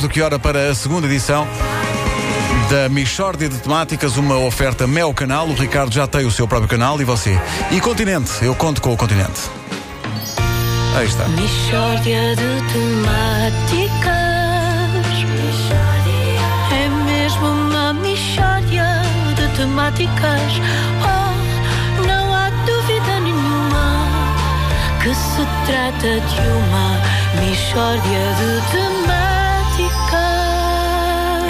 do que hora para a segunda edição da Michórdia de Temáticas, uma oferta Mel Canal. O Ricardo já tem o seu próprio canal e você. E Continente, eu conto com o Continente. Aí está. Michórdia de temáticas. É mesmo uma michórdia de temáticas. Oh, não há dúvida nenhuma que se trata de uma michórdia de temáticas.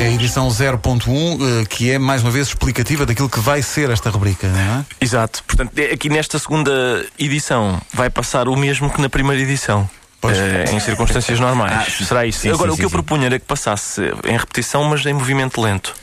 É a edição 0.1, eh, que é mais uma vez explicativa daquilo que vai ser esta rubrica, não é? Exato. Portanto, é- aqui nesta segunda edição vai passar o mesmo que na primeira edição. Pois. Eh, em circunstâncias normais. Será isso? Sim, Agora, sim, o que sim, eu propunha era que passasse em repetição, mas em movimento lento.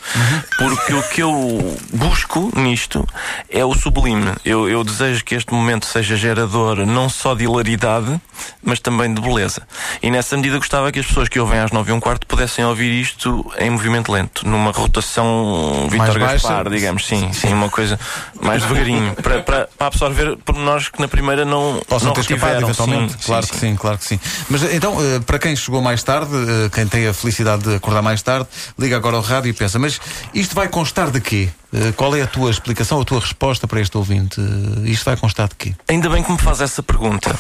Porque o que eu busco nisto é o sublime. Eu, eu desejo que este momento seja gerador não só de hilaridade, mas também de beleza. E nessa medida gostava que as pessoas que ouvem às 9 e um quarto pudessem ouvir isto em movimento lento, numa rotação Vitor? Gaspar, digamos. Sim, sim, uma coisa mais devagarinho. para, para, para absorver pormenores que na primeira não, Possam não ter escapado, eventualmente. Sim, claro sim, que sim. sim, claro que sim. Mas então, eh, para quem chegou mais tarde, eh, quem tem a felicidade de acordar mais tarde, liga agora ao rádio e pensa: mas isto vai constar de quê? Eh, Qual é a tua explicação, a tua resposta para este ouvinte? Isto vai constar de quê? Ainda bem que me faz essa pergunta.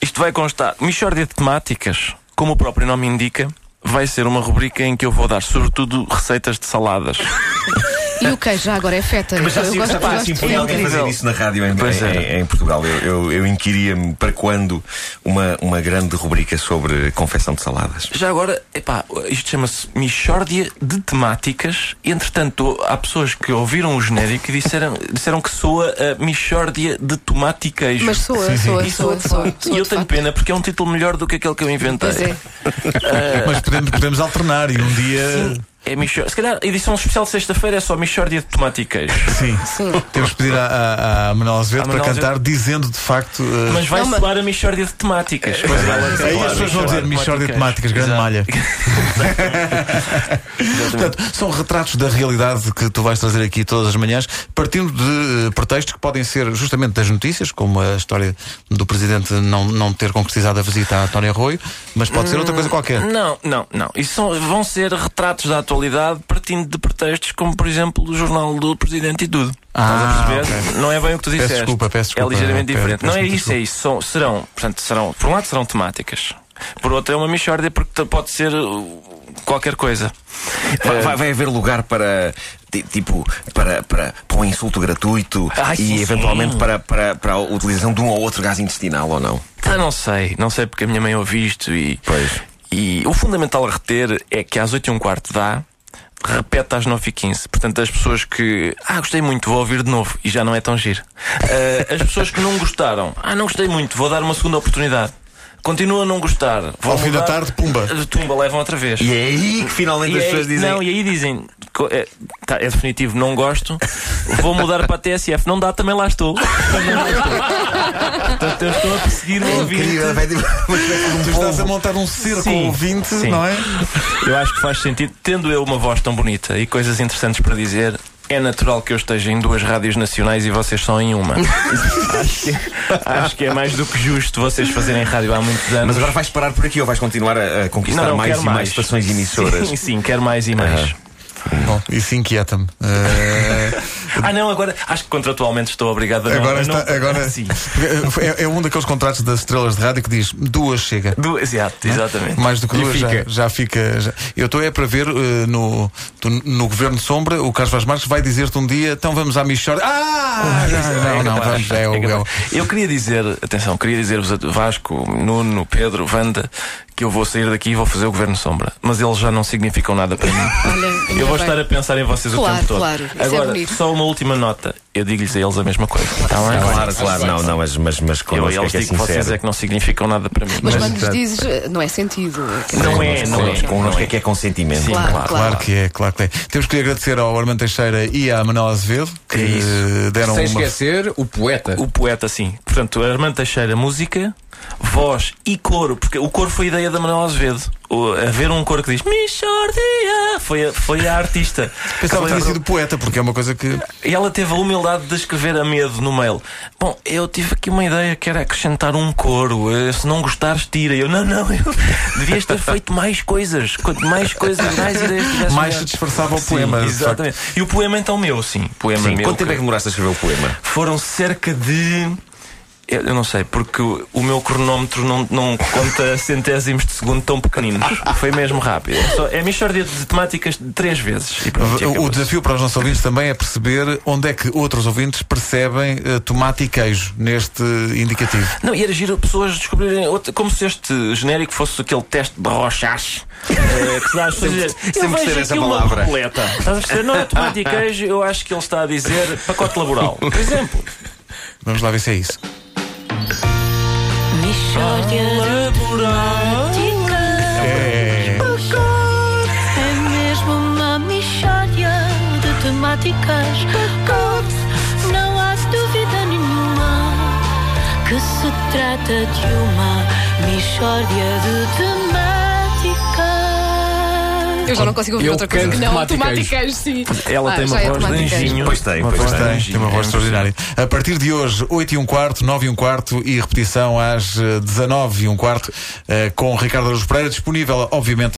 Isto vai constar. Michórdia de temáticas, como o próprio nome indica, vai ser uma rubrica em que eu vou dar, sobretudo, receitas de saladas. E o queijo já agora é feta. Mas já eu se gosto, já eu gosto assim, de por alguém fazer isso na rádio em, Pois em- é. em Portugal. Eu, eu, eu inquiria-me para quando uma, uma grande rubrica sobre confecção de saladas. Já agora, epá, isto chama-se Michórdia de temáticas. Entretanto, há pessoas que ouviram o genérico e disseram, disseram que soa a Michórdia de tomate e queijo. Mas soa, soa, E soa, soa, soa. E eu tenho pena porque é um título melhor do que aquele que eu inventei. Pois é. Mas podemos, podemos alternar e um dia. É Michor... Se calhar a edição especial de sexta-feira é só Michórdia de tomate e queijo. Sim. Sim. Temos que pedir à, à, à Manuel Azevedo para cantar dizendo de facto. eh, Mas vai Não, soar a Michórdia de temáticas. Ela tem Aí as pessoas vão dizer Michórdia de temáticas, grande Exato. malha. Portanto, são retratos da realidade que tu vais trazer aqui todas as manhãs, partindo de eh, pretextos que podem ser justamente das notícias, como a história do Presidente não, não ter concretizado a visita a António Arroio, mas pode ser outra coisa qualquer. Não, não, não. Isso são- vão ser retratos da atualidade partindo de pretextos como, por exemplo, o jornal do Presidente e tudo. Ah, Estás a perceber? Não é bem o que tu Peço disseste. desculpa, peço desculpa. É ligeiramente Peço- diferente. peço não é isso, é isso. São, serão, portanto, serão, por um lado serão temáticas. Por outro é uma Michórdia porque pode ser uh, qualquer coisa. Vai, Eh, vai- vai haver lugar para, ti- tipo, para, para, para um insulto gratuito Ai, e sim, eventualmente sim. para, para, para a utilização de um ou outro gás intestinal ou não? Ah, não sei, não sei porque a minha mãe ouve isto e. Pois. E o fundamental a reter é que às 8 e um quarto dá, repete às 9 e 15 Portanto, as pessoas que. Ah, gostei muito, vou ouvir de novo e já não é tão giro. Ah, as pessoas que não gostaram. Ah, não gostei muito, vou dar uma segunda oportunidade. Continua a não gostar. Vou Ao fim da tarde, pumba. Tumba, levam outra vez. E é aí que finalmente E as aí- pessoas dizem. Não, e aí dizem, é, tá, é definitivo, não gosto, vou mudar para a TSF. Não dá, também lá estou. Também lá estou. Portanto, eu estou a perseguir o ouvinte. Incrível, vai Tu estás a montar um cerco Sim, ouvinte, sim. não é? Eu acho que faz sentido, tendo eu uma voz tão bonita e coisas interessantes para dizer. É natural que eu esteja em duas rádios nacionais e vocês só em uma. acho, que, acho que é mais do que justo vocês fazerem rádio há muitos anos. Mas agora vais parar por aqui ou vais continuar a, a conquistar não, não, mais e mais, estações emissoras? Sim, sim, quero mais e mais. Bom, isso inquieta-me. Eh, Ah, não, agora acho que contratualmente estou obrigado a não. agora a não- está, agora Sim. é, é um daqueles contratos das estrelas de rádio que diz duas chega. Du- Exato, exatamente. Mais do que duas já, fica. já fica. já- Eu estou é para ver eh, no, tu- no Governo Sombra, o Carlos Vaz Marques vai dizer-te um dia, então vamos à Michordia. Ah! não, não, não, capaz, vamos, é, o- é é. Eu queria dizer, atenção, queria dizer-vos a Vasco, Nuno, Pedro, Wanda, que eu vou sair daqui e vou fazer o Governo Sombra. Mas eles já não significam nada para mim. Olha, Eu vou bem. estar a pensar em vocês Claro, o tempo todo. claro, isso é Agora, bonito. só uma última nota. Eu digo-lhes a eles a mesma coisa. Está bem? Claro, claro, não, não, mas, mas, mas Eu é eles que é digo que vocês é que não significam nada para mim. Mas Mas, quando lhes dizes, eh, não é sentido. Não é, não é. Connosco, é que é consentimento. Sim, Claro, claro. Claro que é, claro que é. Temos que lhe agradecer ao Armando Teixeira e à Manuel Azevedo que É isso. eh, deram Sem uma. esquecer o poeta. O poeta, sim. Portanto, Armando Teixeira, música. Voz e coro, porque o coro foi a ideia da Manuel Azevedo. O, haver um coro que diz Michordia foi a, foi a artista. Pensava que tinha sido poeta, porque é uma coisa que. e ela teve a humildade de escrever a medo no mail. Bom, eu tive aqui uma ideia que era acrescentar um coro. Eh, Se não gostares, tira. Eu, não, não, eu devias ter feito mais coisas. Quanto mais coisas, mais ideias Mais se disfarçava o Sim, poema. de Exatamente. E o poema então meu, sim. Poema Sim, meu. quanto tempo é que- que demoraste a escrever o poema? Foram cerca de. Eu eu não sei, porque o o meu cronómetro não, não conta centésimos de segundo tão pequeninos. Foi mesmo rápido. É, só, é mixórdia de temáticas de três vezes. O acabou-se. desafio para os nossos ouvintes também é perceber onde é que outros ouvintes percebem eh, tomate e queijo neste indicativo. Não, e era giro pessoas descobrirem outra, como se este genérico fosse aquele teste de rochas eh, que se dá pessoas dizer, sempre eu vejo uma palavra." a? Não é tomate e queijo, eu acho que ele está a dizer pacote laboral. Por exemplo. Vamos lá ver se é isso. Temáticas. É. É mesmo uma mixórdia de temáticas. Oh, não há dúvida nenhuma que se trata de uma mixórdia de temáticas. Eu já não consigo ouvir Eu outra coisa canto que não. tomate e Tomate e queijo. queijo, sim. Ela Ah, tem já uma é voz de tomate e queijo. anjinho. Pois tem, Uma pois voz tem. Tem, uma voz É extraordinária. A partir de hoje, 8 e um quarto, 9 e um quarto e repetição às eh, 19 e um quarto, eh, com Ricardo Aruz Pereira, disponível, obviamente,